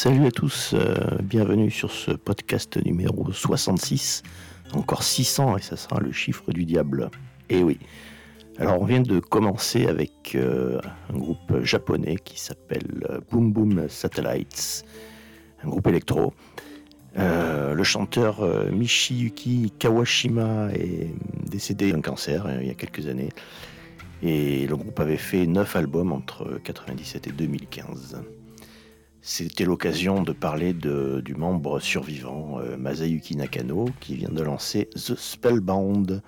Salut à tous, euh, bienvenue sur ce podcast numéro 66, encore 600 et ça sera le chiffre du diable. Eh oui. Alors on vient de commencer avec euh, un groupe japonais qui s'appelle euh, Boom Boom Satellites, un groupe électro. le chanteur Michiyuki Kawashima est décédé d'un cancer il y a quelques années et le groupe avait fait 9 albums entre 97 et 2015. C'était l'occasion de parler du membre survivant euh, Masayuki Nakano qui vient de lancer The Spellbound,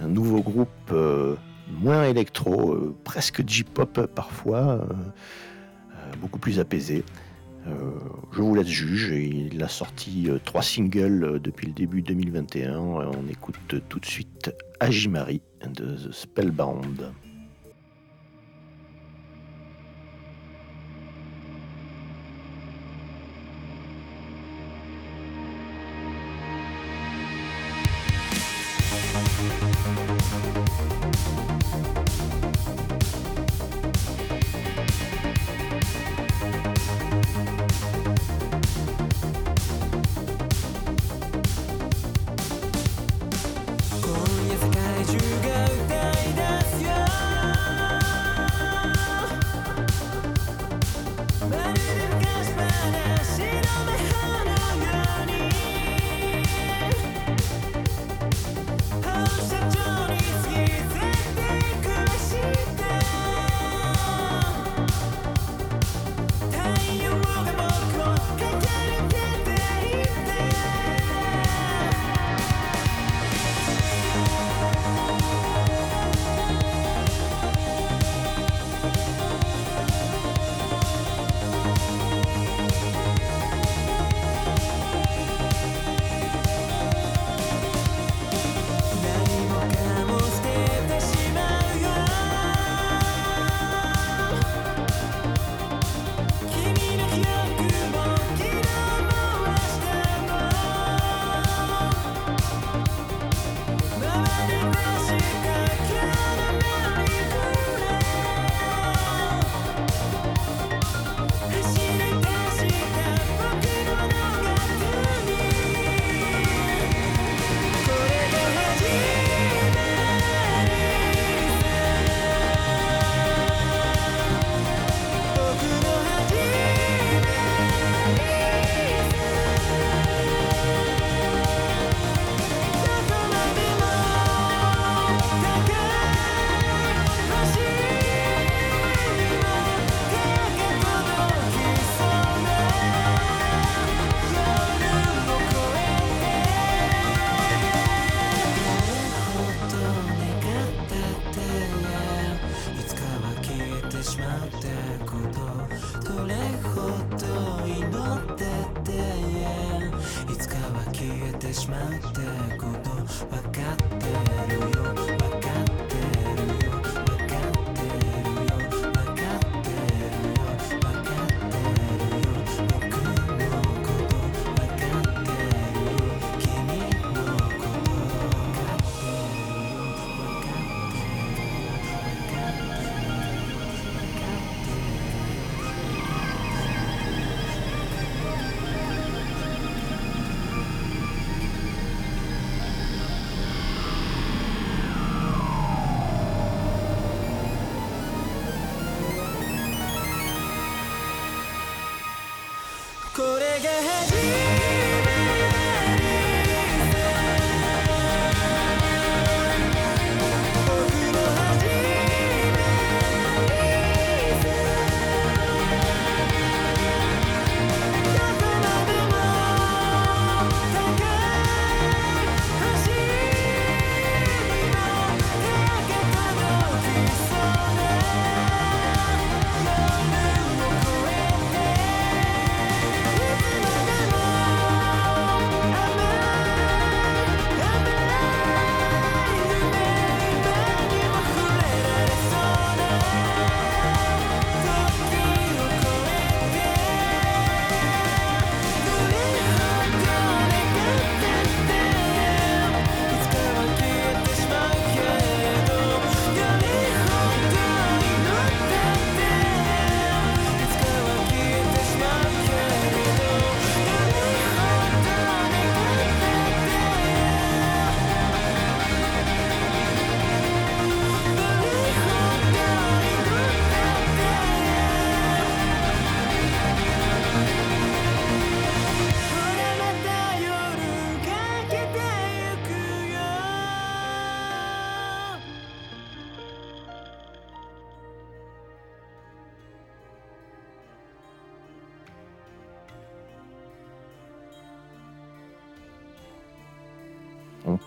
un nouveau groupe euh, moins électro, euh, presque J-pop parfois, beaucoup plus apaisé. je vous laisse juger, il a sorti trois singles depuis le début 2021. On écoute tout de suite Ajimari de The Spellbound.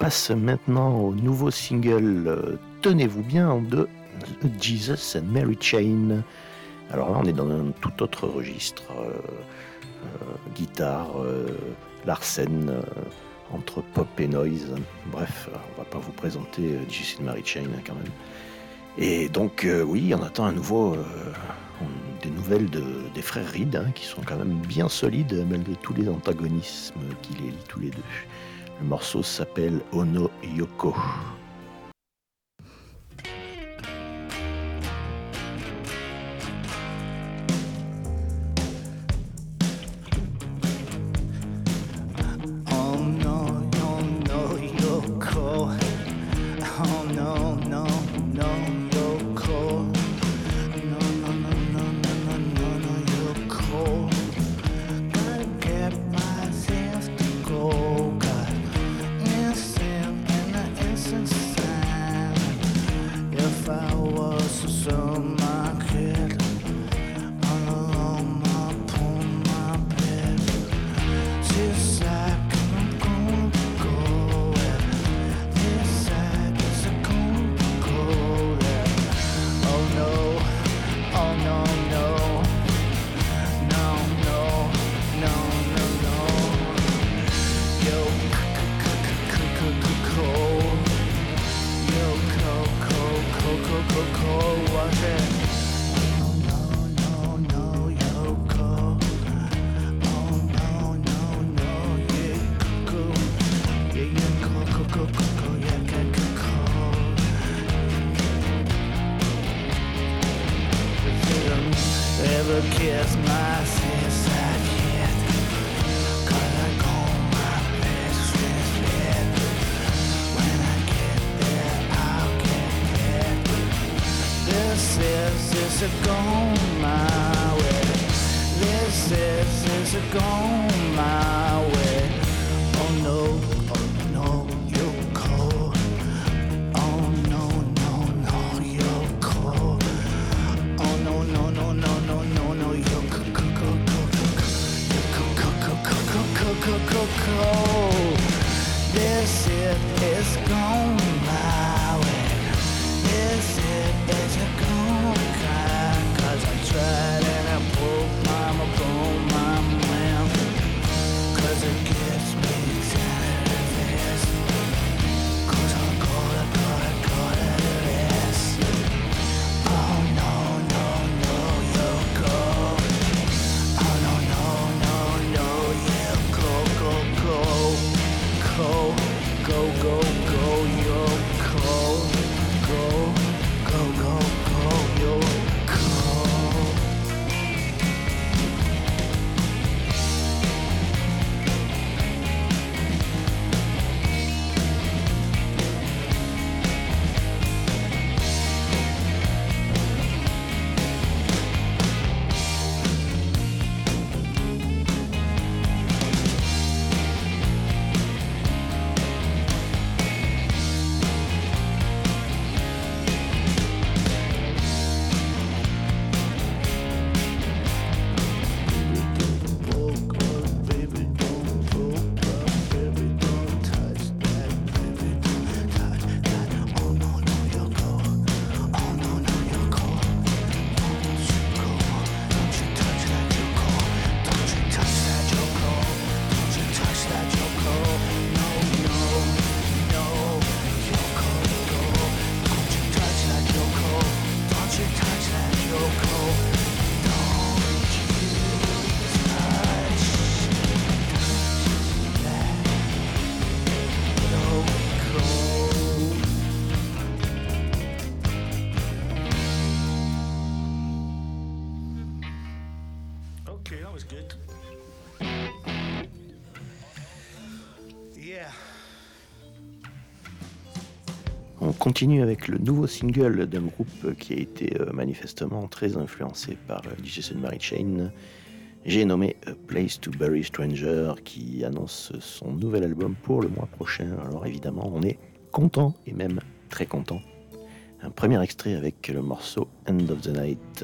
Passe maintenant au nouveau single euh, Tenez-vous bien de Jesus and Mary Chain. Alors là, on est dans un tout autre registre. Euh, euh, guitare, Larsen, entre pop et noise. Bref, on va pas vous présenter Jesus and Mary Chain hein, quand même. Et donc, oui, on attend à nouveau des nouvelles des frères Reed, hein, qui sont quand même bien solides malgré tous les antagonismes qui les lient tous les deux. Le morceau s'appelle Ono Yoko. Continue avec le nouveau single d'un groupe qui a été euh, manifestement très influencé par euh, DJ Mary Chain. J'ai nommé A Place to Bury Stranger qui annonce son nouvel album pour le mois prochain. Alors évidemment, on est content et même très content. Un premier extrait avec le morceau End of the Night.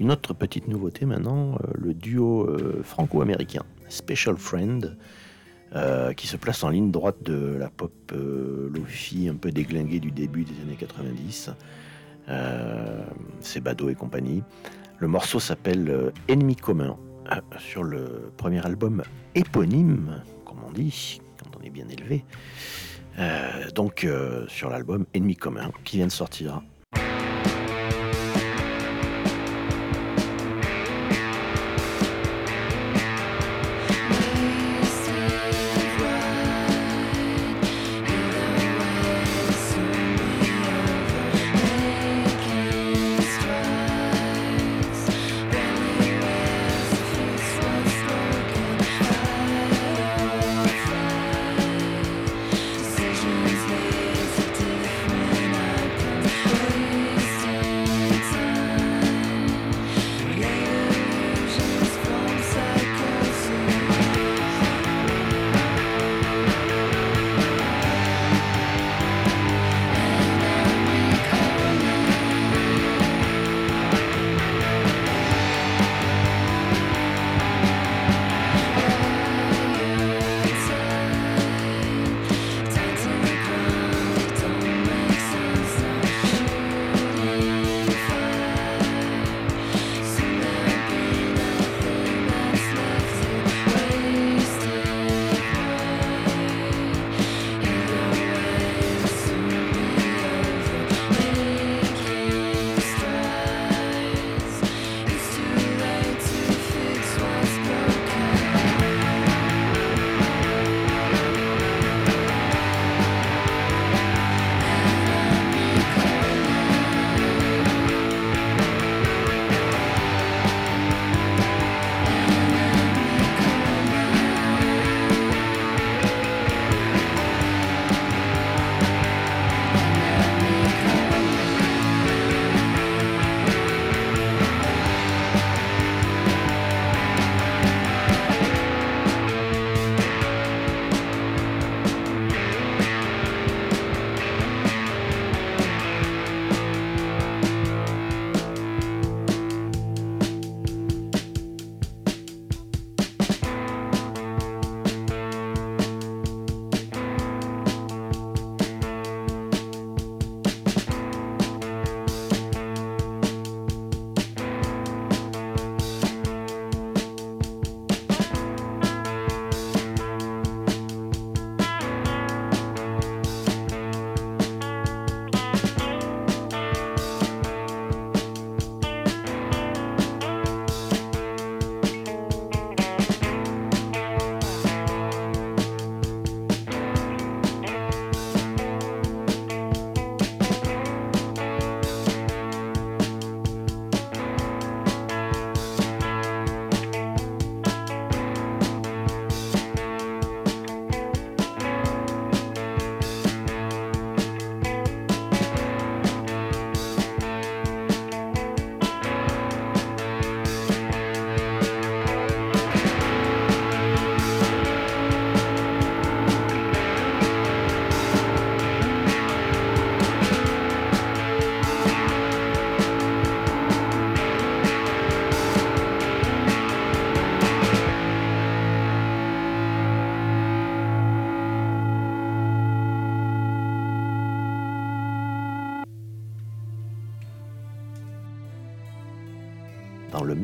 Une autre petite nouveauté maintenant, le duo franco-américain Special Friend, qui se place en ligne droite de la pop lofi un peu déglinguée du début des années 90. c'est Bado et compagnie. Le morceau s'appelle Ennemi commun sur le premier album éponyme, comme on dit, quand on est bien élevé. Euh, donc euh, sur l'album Ennemi commun qui vient de sortir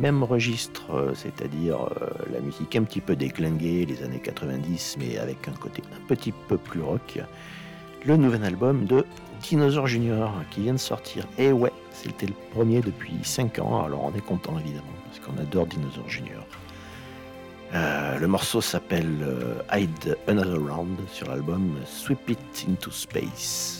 même registre, euh, c'est-à-dire euh, la musique un petit peu déglinguée, les années 90, mais avec un côté un petit peu plus rock, le nouvel album de Dinosaur Junior qui vient de sortir. Et ouais, c'était le premier depuis 5 ans, alors on est content évidemment, parce qu'on adore Dinosaur Junior. Euh, le morceau s'appelle Hide Another Round sur l'album Sweep It Into Space.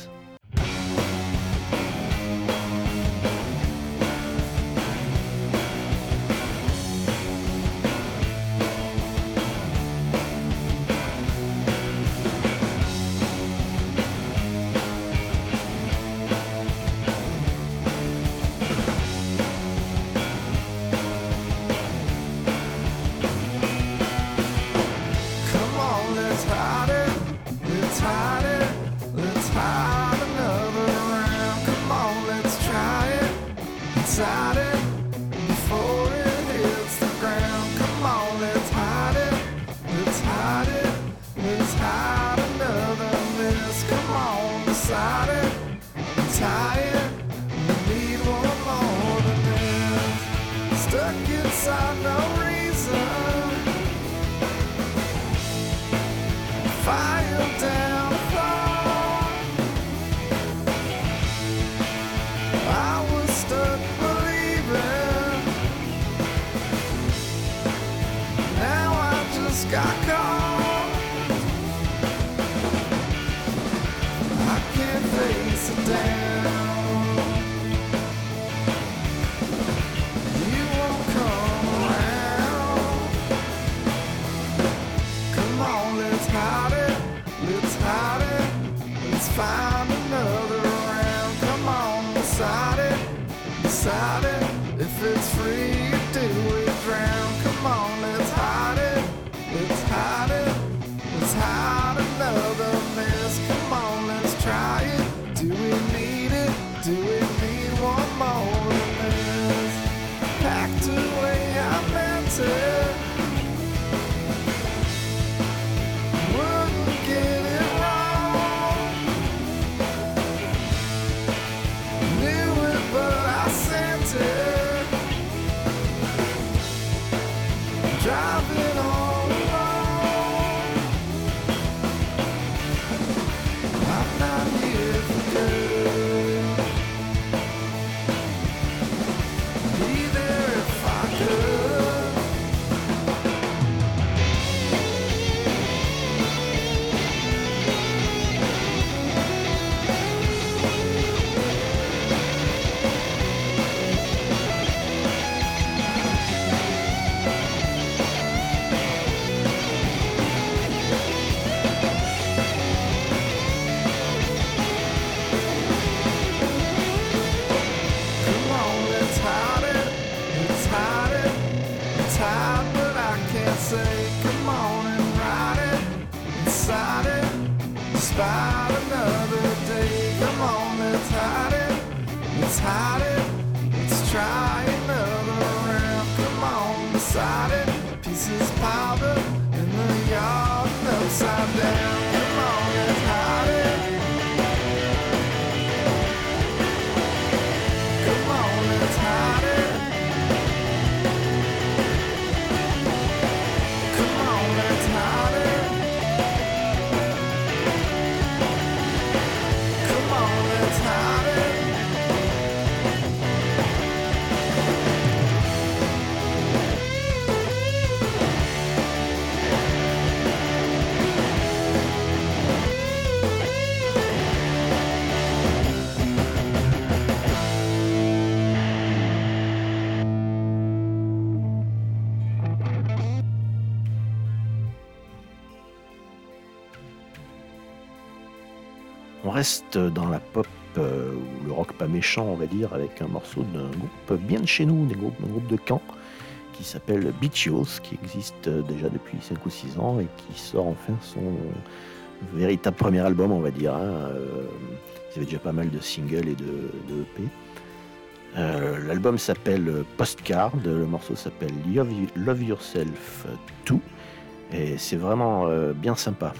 Reste dans la pop euh, ou le rock pas méchant, on va dire, avec un morceau d'un groupe bien de chez nous, un groupe de Caen, qui s'appelle Beach qui existe déjà depuis 5 ou 6 ans et qui sort enfin son véritable premier album, on va dire. Hein. Euh, il y avait déjà pas mal de singles et de, EP. Euh, l'album s'appelle Postcard, le morceau s'appelle Love, Yourself 2 et c'est vraiment bien sympa.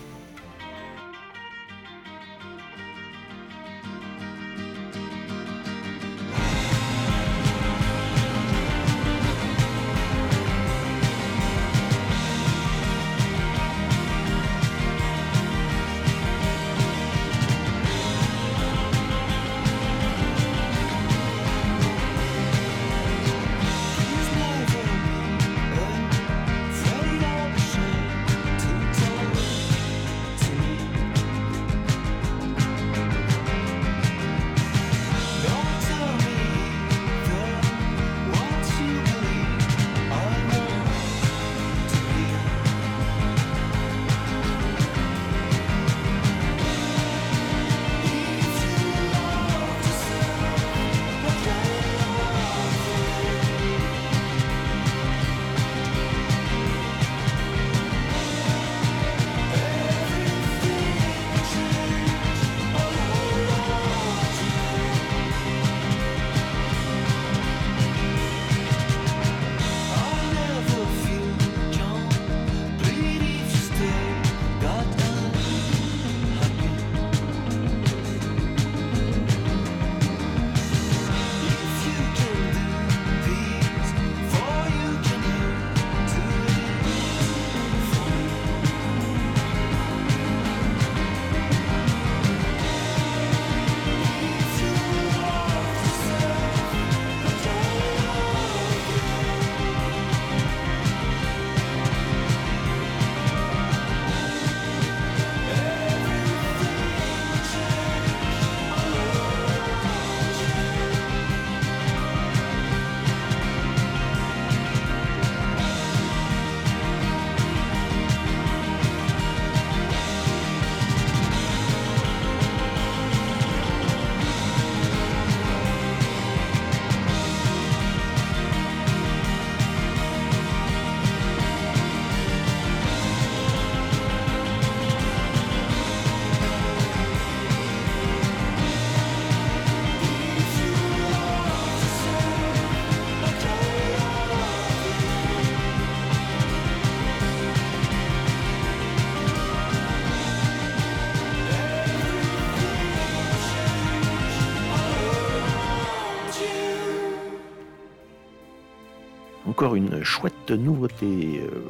Une chouette nouveauté, euh,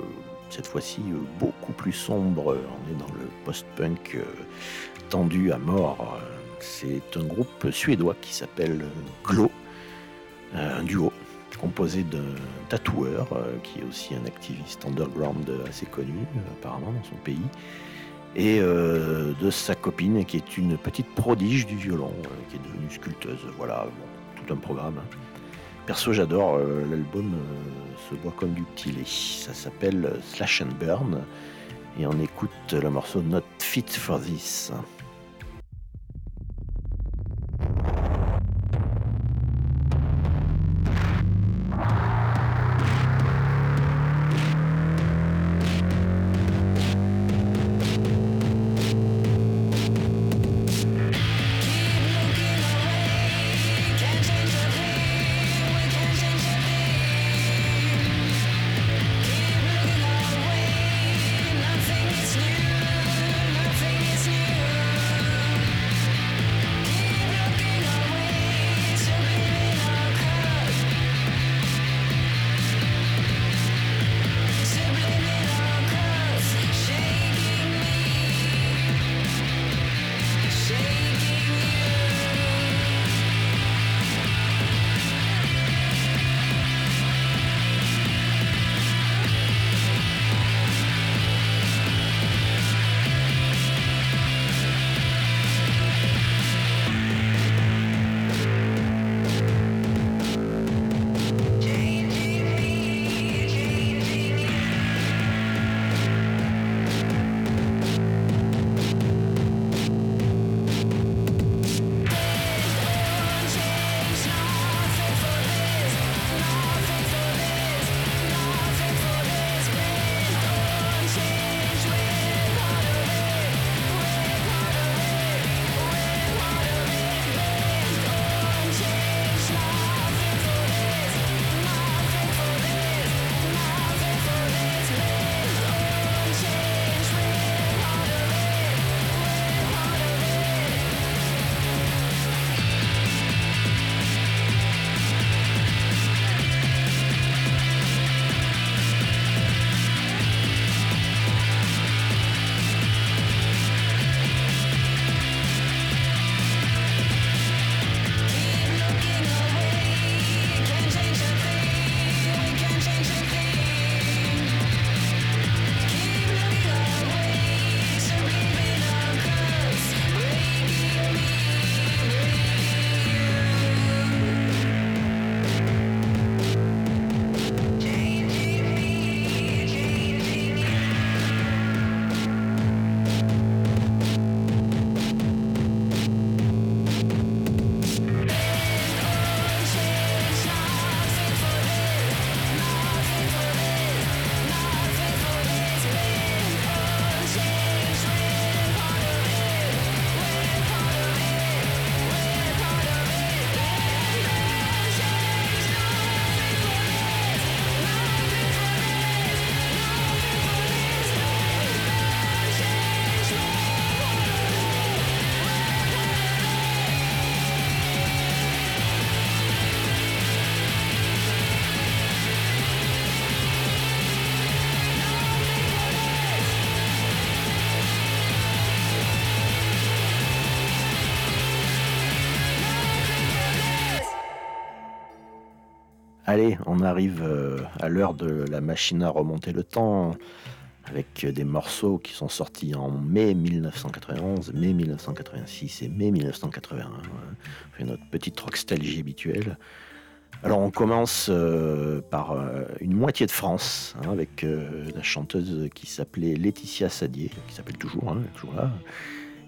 cette fois-ci euh, beaucoup plus sombre. On est dans le post-punk tendu à mort. C'est un groupe suédois qui s'appelle Glow, un duo composé d'un tatoueur qui est aussi un activiste underground assez connu apparemment dans son pays et de sa copine qui est une petite prodige du violon qui est devenue sculpteuse. Voilà, tout un programme. Hein. Perso, j'adore euh, l'album euh, se boit comme du petit lait. Ça s'appelle euh, Slash and Burn et on écoute le morceau Not Fit for This. On arrive euh, à l'heure de la machine à remonter le temps avec des morceaux qui sont sortis en mai 1991, mai 1986 et mai 1981. On fait notre petite rockstalgie habituelle. Alors on commence euh, par euh, une moitié de France hein, avec la chanteuse qui s'appelait Laetitia Sadier, qui s'appelle toujours, hein, toujours là,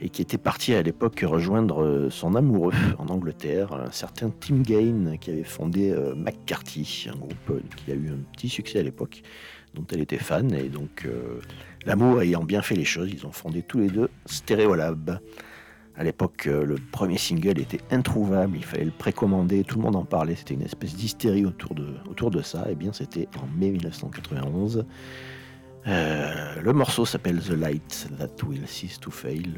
et qui était parti à l'époque rejoindre euh, son amoureux en Angleterre, un certain Tim Gain qui avait fondé euh, McCarthy, un groupe euh, qui a eu un petit succès à l'époque, dont elle était fan. Et donc, l'amour ayant bien fait les choses, ils ont fondé tous les deux Stereolab. À l'époque, le premier single était introuvable, il fallait le précommander, tout le monde en parlait, c'était une espèce d'hystérie autour de, autour de ça. Et bien, c'était en mai 1991. Euh, le morceau s'appelle The Light That Will Cease to Fail,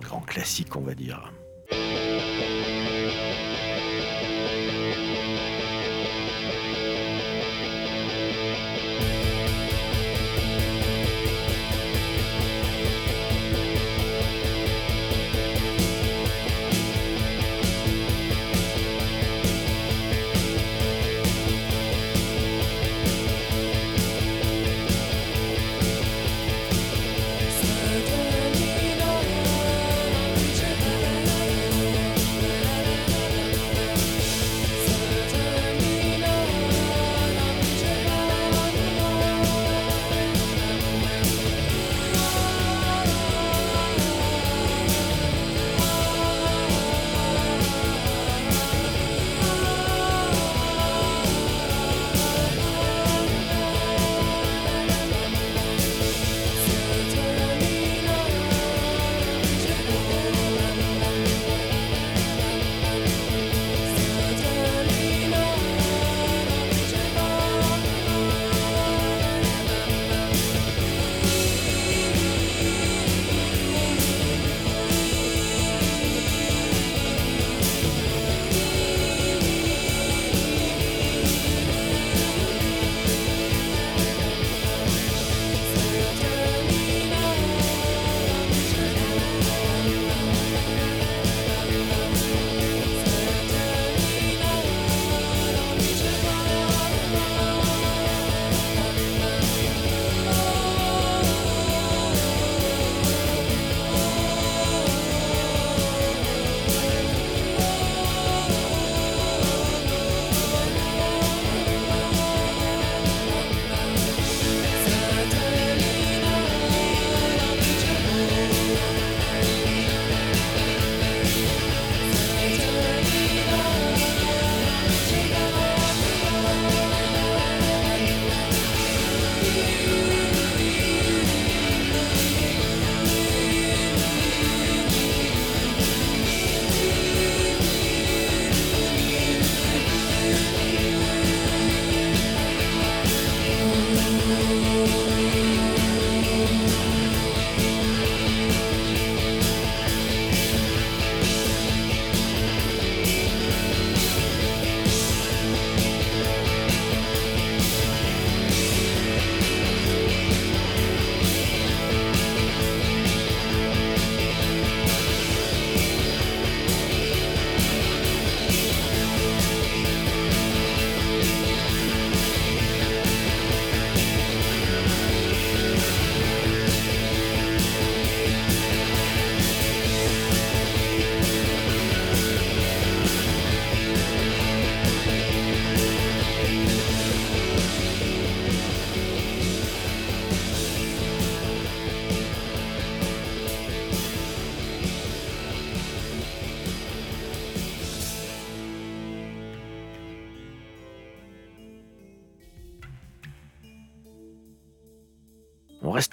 grand classique on va dire.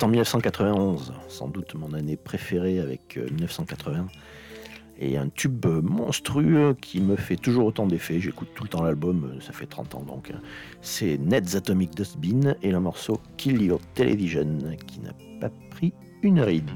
En 1991, sans doute mon année préférée avec 1980. Euh, et un tube monstrueux qui me fait toujours autant d'effets. J'écoute tout le temps l'album, euh, ça fait 30 ans donc. Hein. C'est Ned's Atomic Dustbin et le morceau Kill Your Television qui n'a pas pris une ride.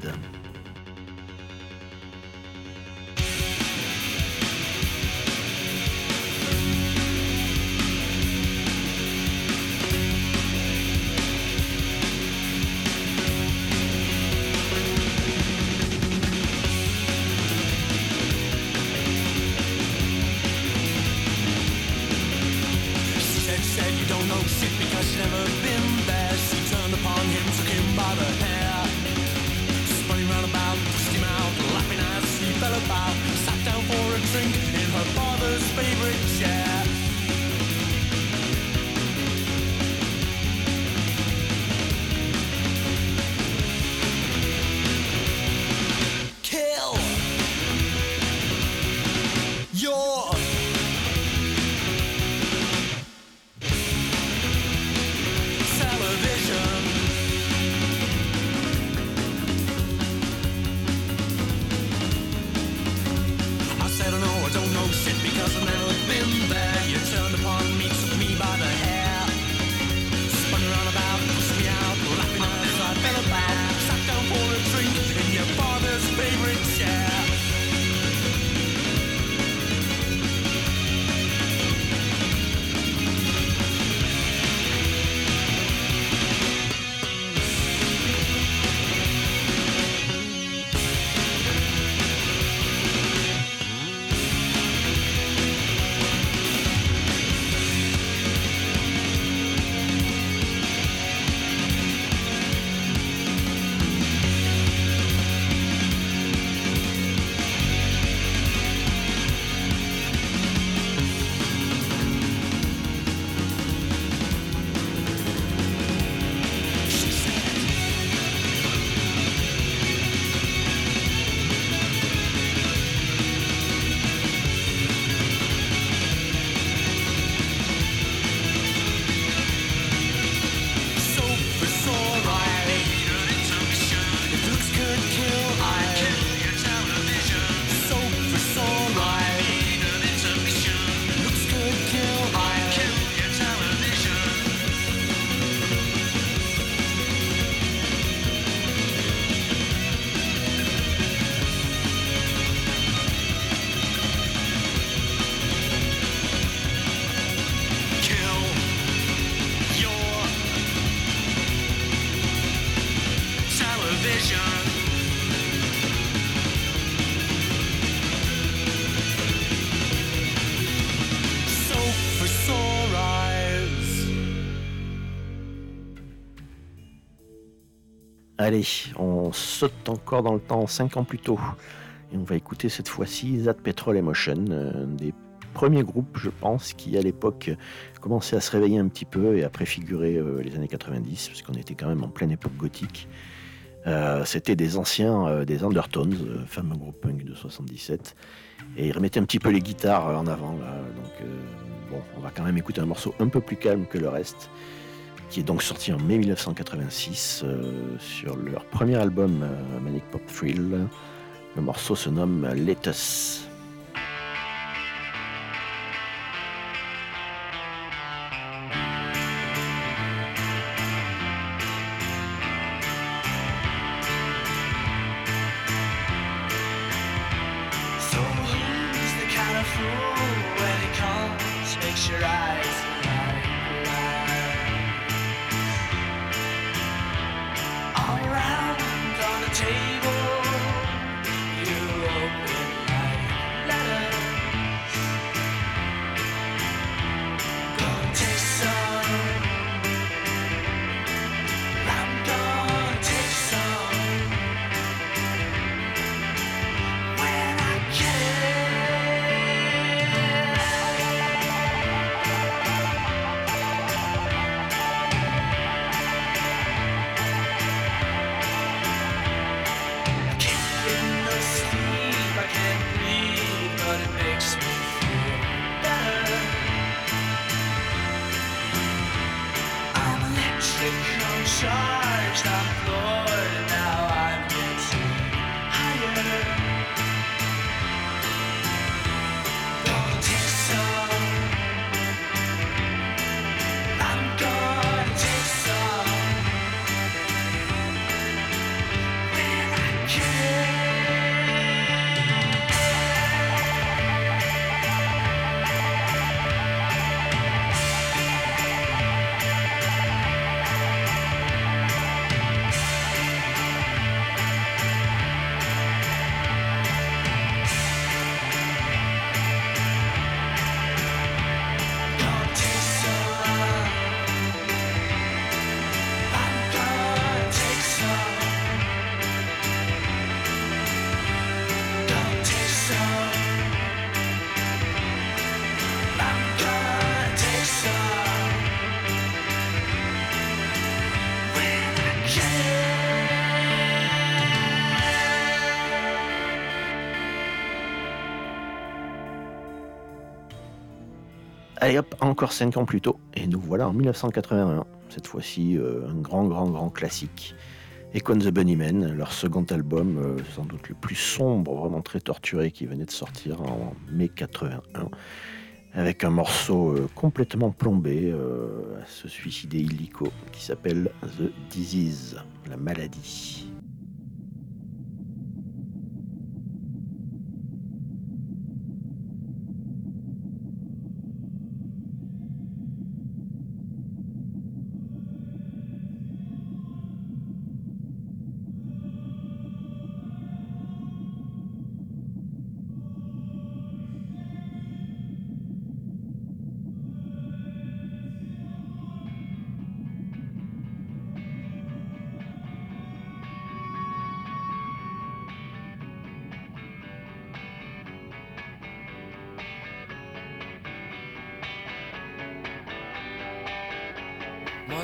Allez, on saute encore dans le temps 5 ans plus tôt. Et on va écouter cette fois-ci That Petrol Emotion, un des premiers groupes, je pense, qui à l'époque commençait à se réveiller un petit peu et à préfigurer euh, les années 90, parce qu'on était quand même en pleine époque gothique. Euh, c'était des anciens, euh, des Undertones, fameux groupe punk de 77. Et ils remettaient un petit peu les guitares en avant. Donc, bon, on va quand même écouter un morceau un peu plus calme que le reste qui est donc sorti en mai 1986 euh, sur leur premier album euh, Manic Pop Thrill. Le morceau se nomme Lettuce. Allez hop, encore 5 ans plus tôt, et nous voilà en 1981. Cette fois-ci, euh, un grand, grand, grand classique. Econ the Bunnymen, leur second album, euh, sans doute le plus sombre, vraiment très torturé, qui venait de sortir en mai 81, avec un morceau euh, complètement plombé à se suicider illico, qui s'appelle The Disease, la maladie.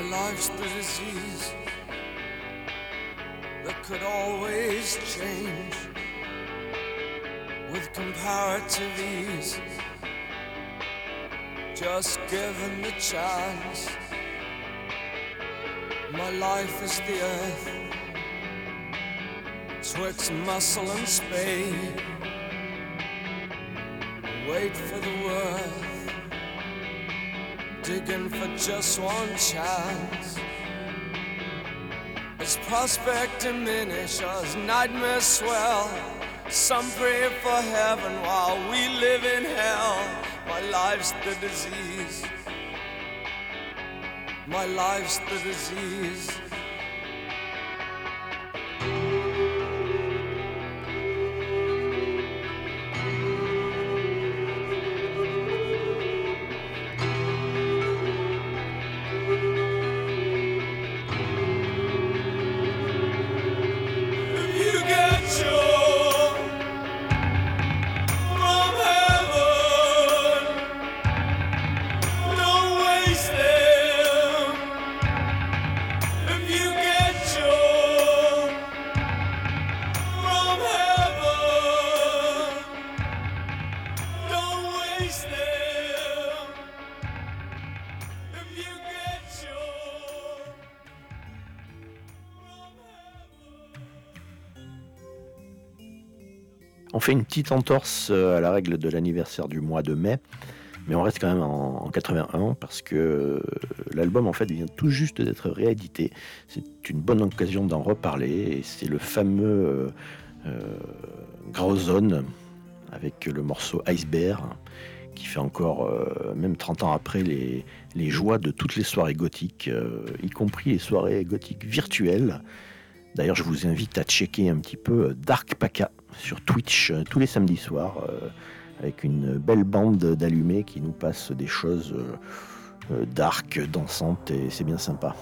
Life's the disease that could always change with comparative ease. Just given the chance, my life is the earth, twixt muscle and spade. Wait for the word digging for just one chance. As prospect diminish, as nightmares swell, some pray for heaven while we live in hell. My life's the disease. My life's the disease. Fait une petite entorse euh, à la règle de l'anniversaire du mois de mai, mais on reste quand même en, 81 parce que euh, l'album en fait vient tout juste d'être réédité. C'est une bonne occasion d'en reparler c'est le fameux euh, Zone avec le morceau Iceberg qui fait encore, euh, même 30 ans après, les, les, joies de toutes les soirées gothiques, y compris les soirées gothiques virtuelles. D'ailleurs, je vous invite à checker un petit peu Dark Paka sur Twitch euh, tous les samedis soirs euh, avec une belle bande d'allumés qui nous passe des choses euh, dark, dansantes et c'est bien sympa.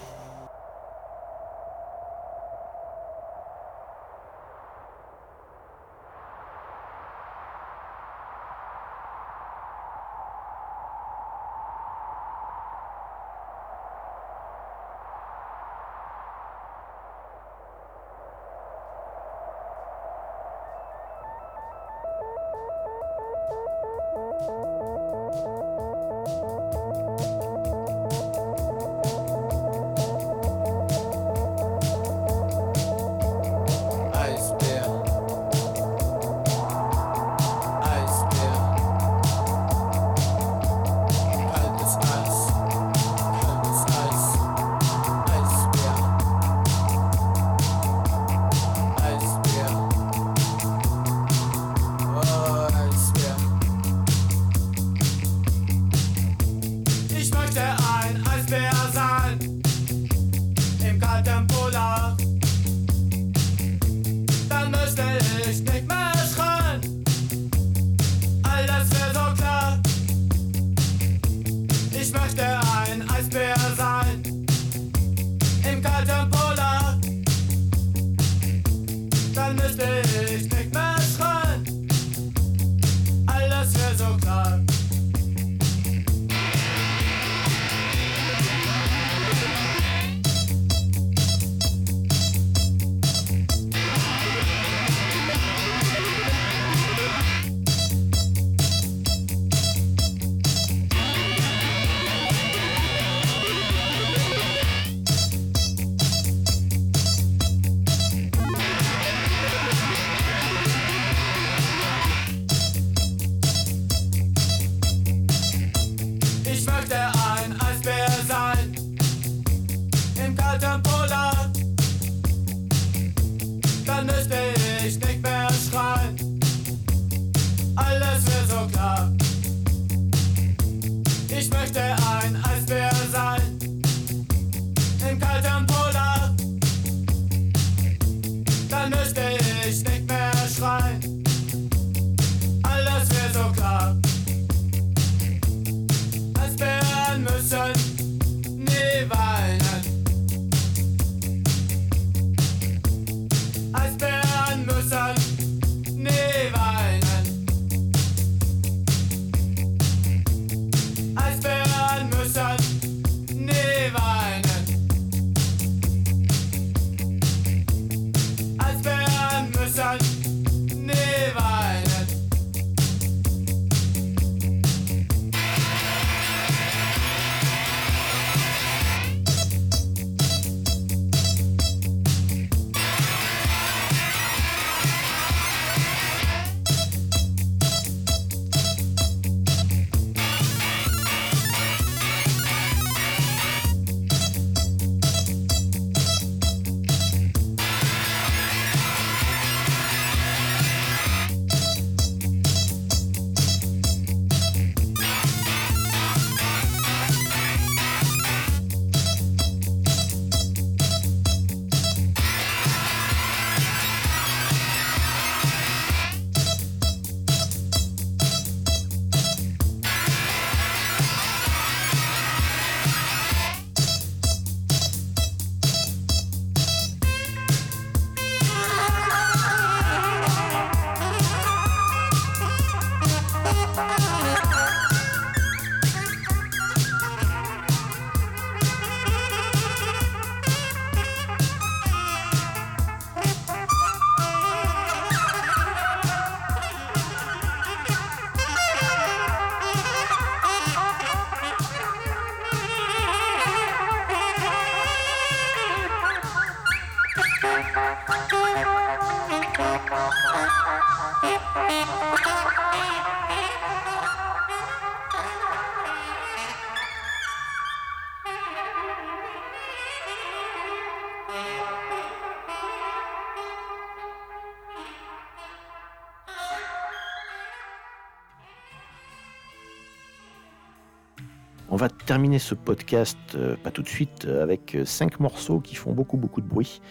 On va terminer ce podcast, euh, pas tout de suite, euh, avec euh, cinq morceaux qui font beaucoup beaucoup de bruit.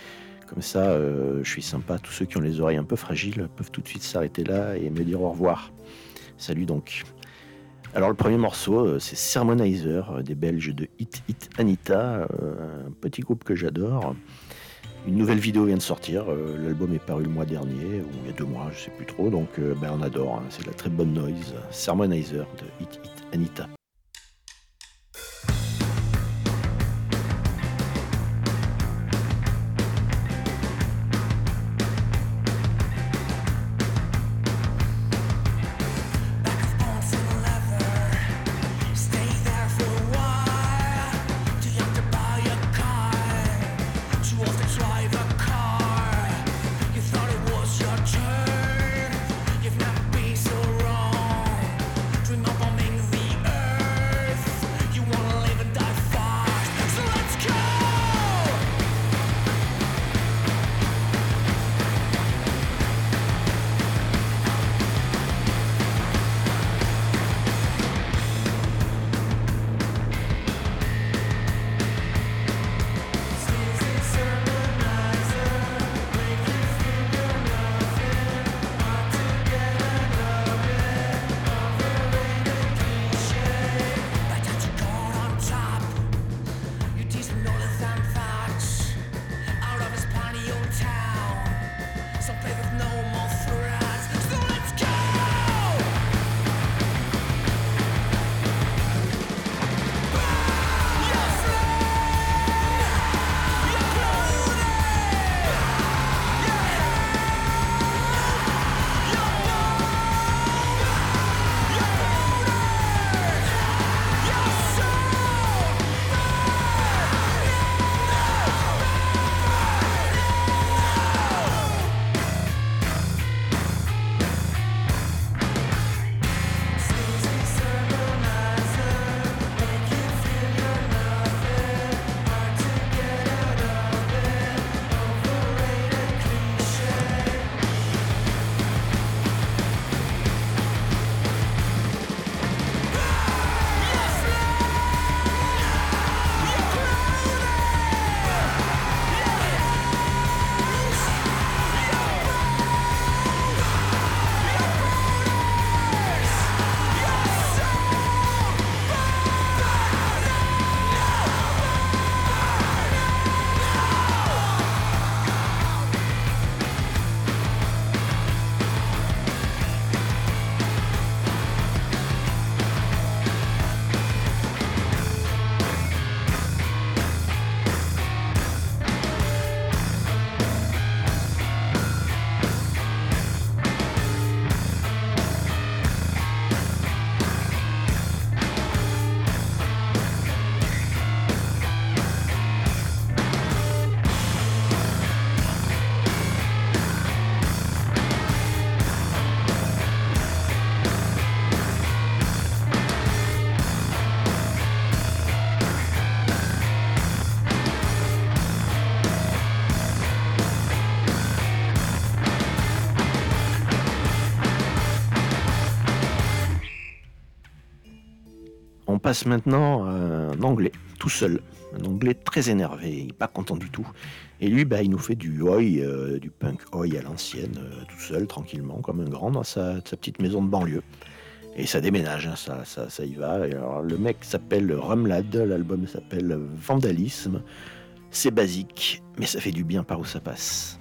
Comme ça, euh, je suis sympa. Tous ceux qui ont les oreilles un peu fragiles peuvent tout de suite s'arrêter là et me dire au revoir. Salut donc. Alors le premier morceau, euh, c'est Sermonizer euh, des Belges de Hit Hit Anita, un petit groupe que j'adore. Une nouvelle vidéo vient de sortir. L'album est paru le mois dernier, ou il y a deux mois, je sais plus trop. Donc ben, on adore. hein. C'est de la très bonne noise. Sermonizer de Hit Hit Anita. passe maintenant euh, un anglais, tout seul. Un anglais très énervé, pas content du tout. Et lui, bah, il nous fait du oi, euh, du punk oi à l'ancienne, euh, tout seul, tranquillement, comme un grand dans sa, petite maison de banlieue. Et ça déménage, hein, ça, ça, ça, y va. Le mec s'appelle Rumlad, l'album s'appelle Vandalisme. C'est basique, mais ça fait du bien par où ça passe.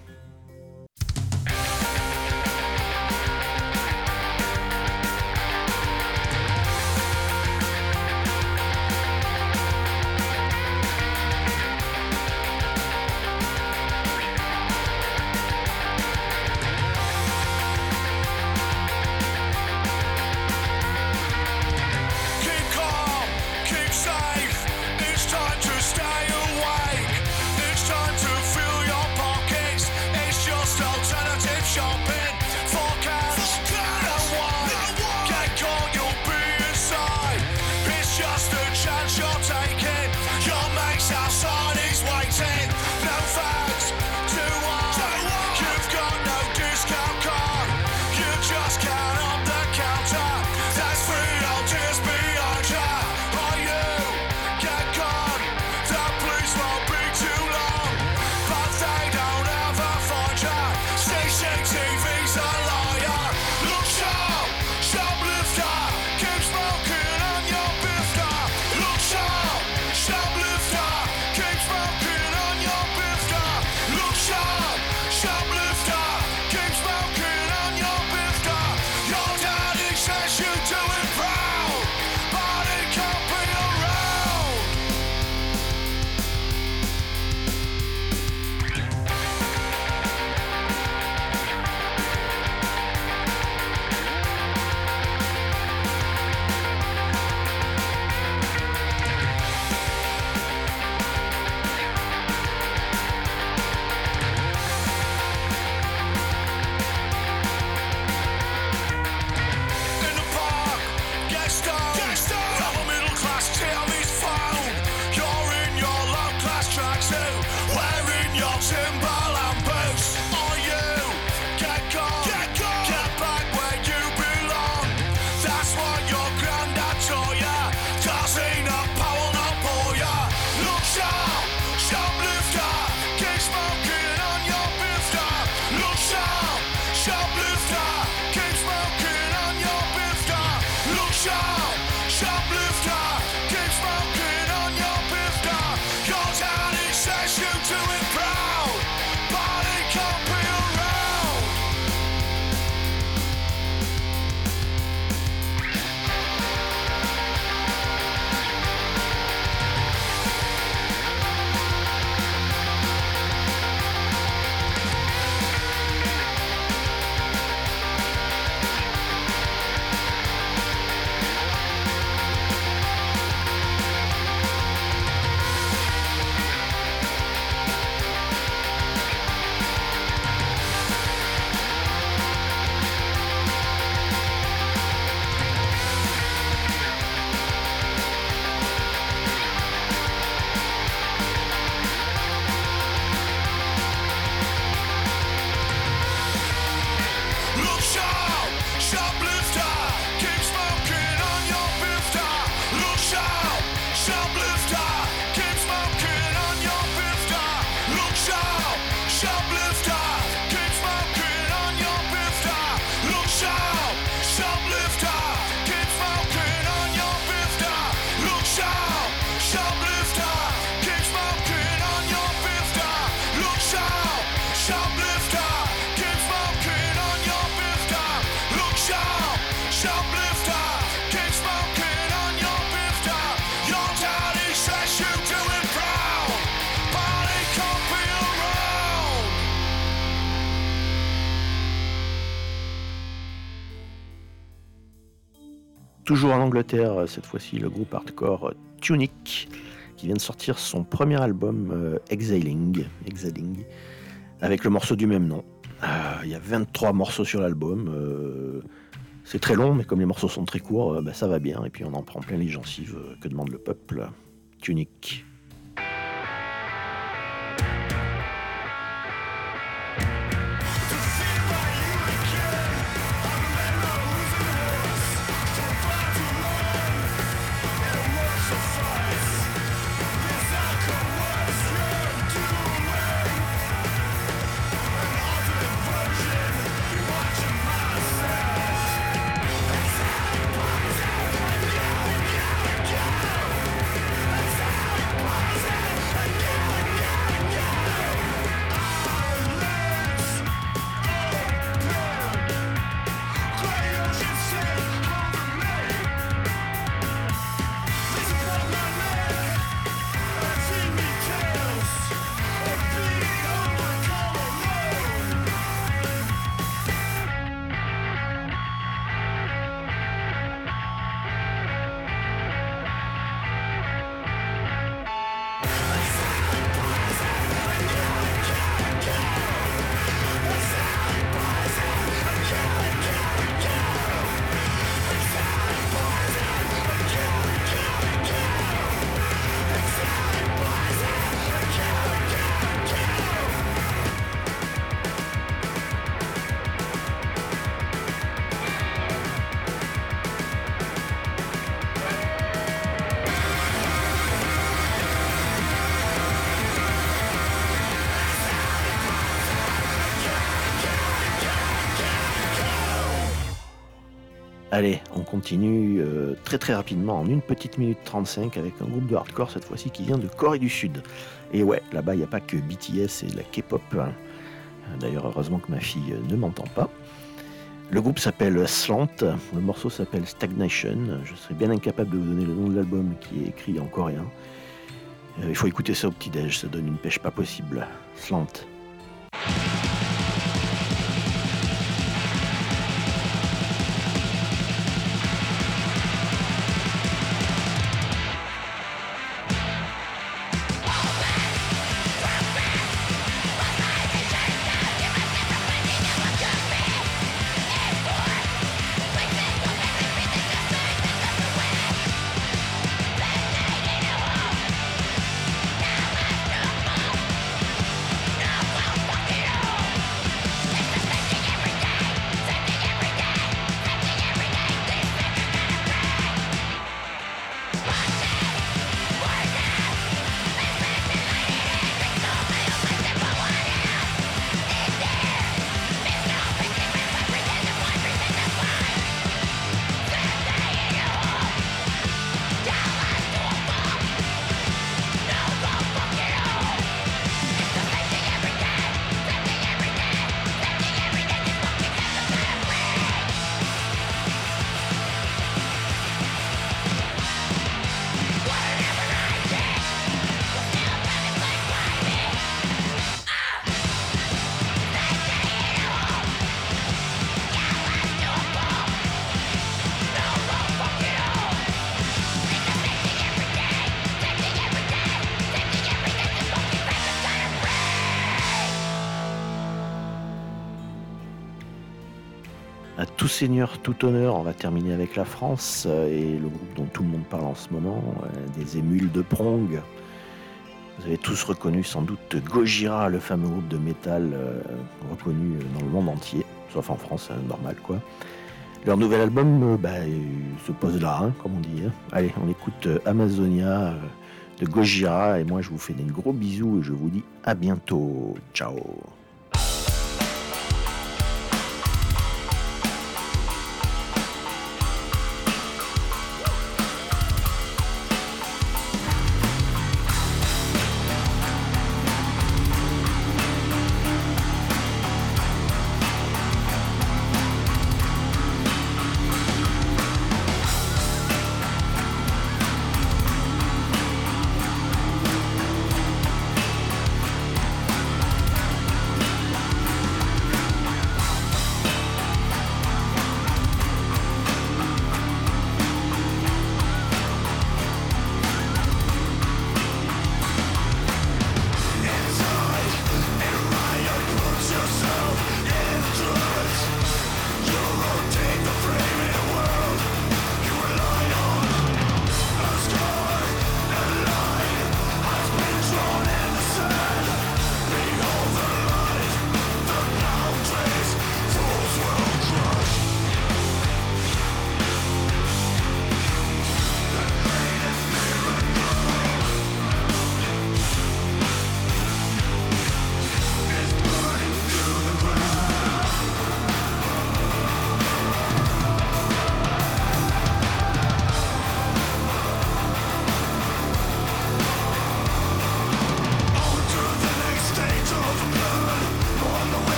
Euh, cette fois-ci le groupe hardcore euh, Tunic, qui vient de sortir son premier album euh, Exiling, avec le morceau du même nom. Euh, il y a 23 morceaux sur l'album. C'est très long, mais comme les morceaux sont très courts, bah, ça va bien. Et puis on en prend plein les gencives. que demande le peuple Tunic. Continue euh, très très rapidement en une petite minute 35 avec un groupe de hardcore cette fois-ci qui vient de Corée du Sud. Et ouais, là-bas il n'y a pas que BTS et la K-pop. hein. D'ailleurs, heureusement que ma fille euh, ne m'entend pas. Le groupe s'appelle Slant, le morceau s'appelle Stagnation. Je serais bien incapable de vous donner le nom de l'album qui est écrit en coréen. Euh, il faut écouter ça au petit-déj, ça donne une pêche pas possible. Slant. Seigneur, tout honneur, on va terminer avec la France euh, et le groupe dont tout le monde parle en ce moment, euh, des émules de Prong. Vous avez tous reconnu sans doute Gojira, le fameux groupe de métal euh, reconnu dans le monde entier, sauf en France, normal quoi. Leur nouvel album bah, se pose là, hein, comme on dit. hein. Allez, on écoute Amazonia de Gojira et moi je vous fais des gros bisous et je vous dis à bientôt. Ciao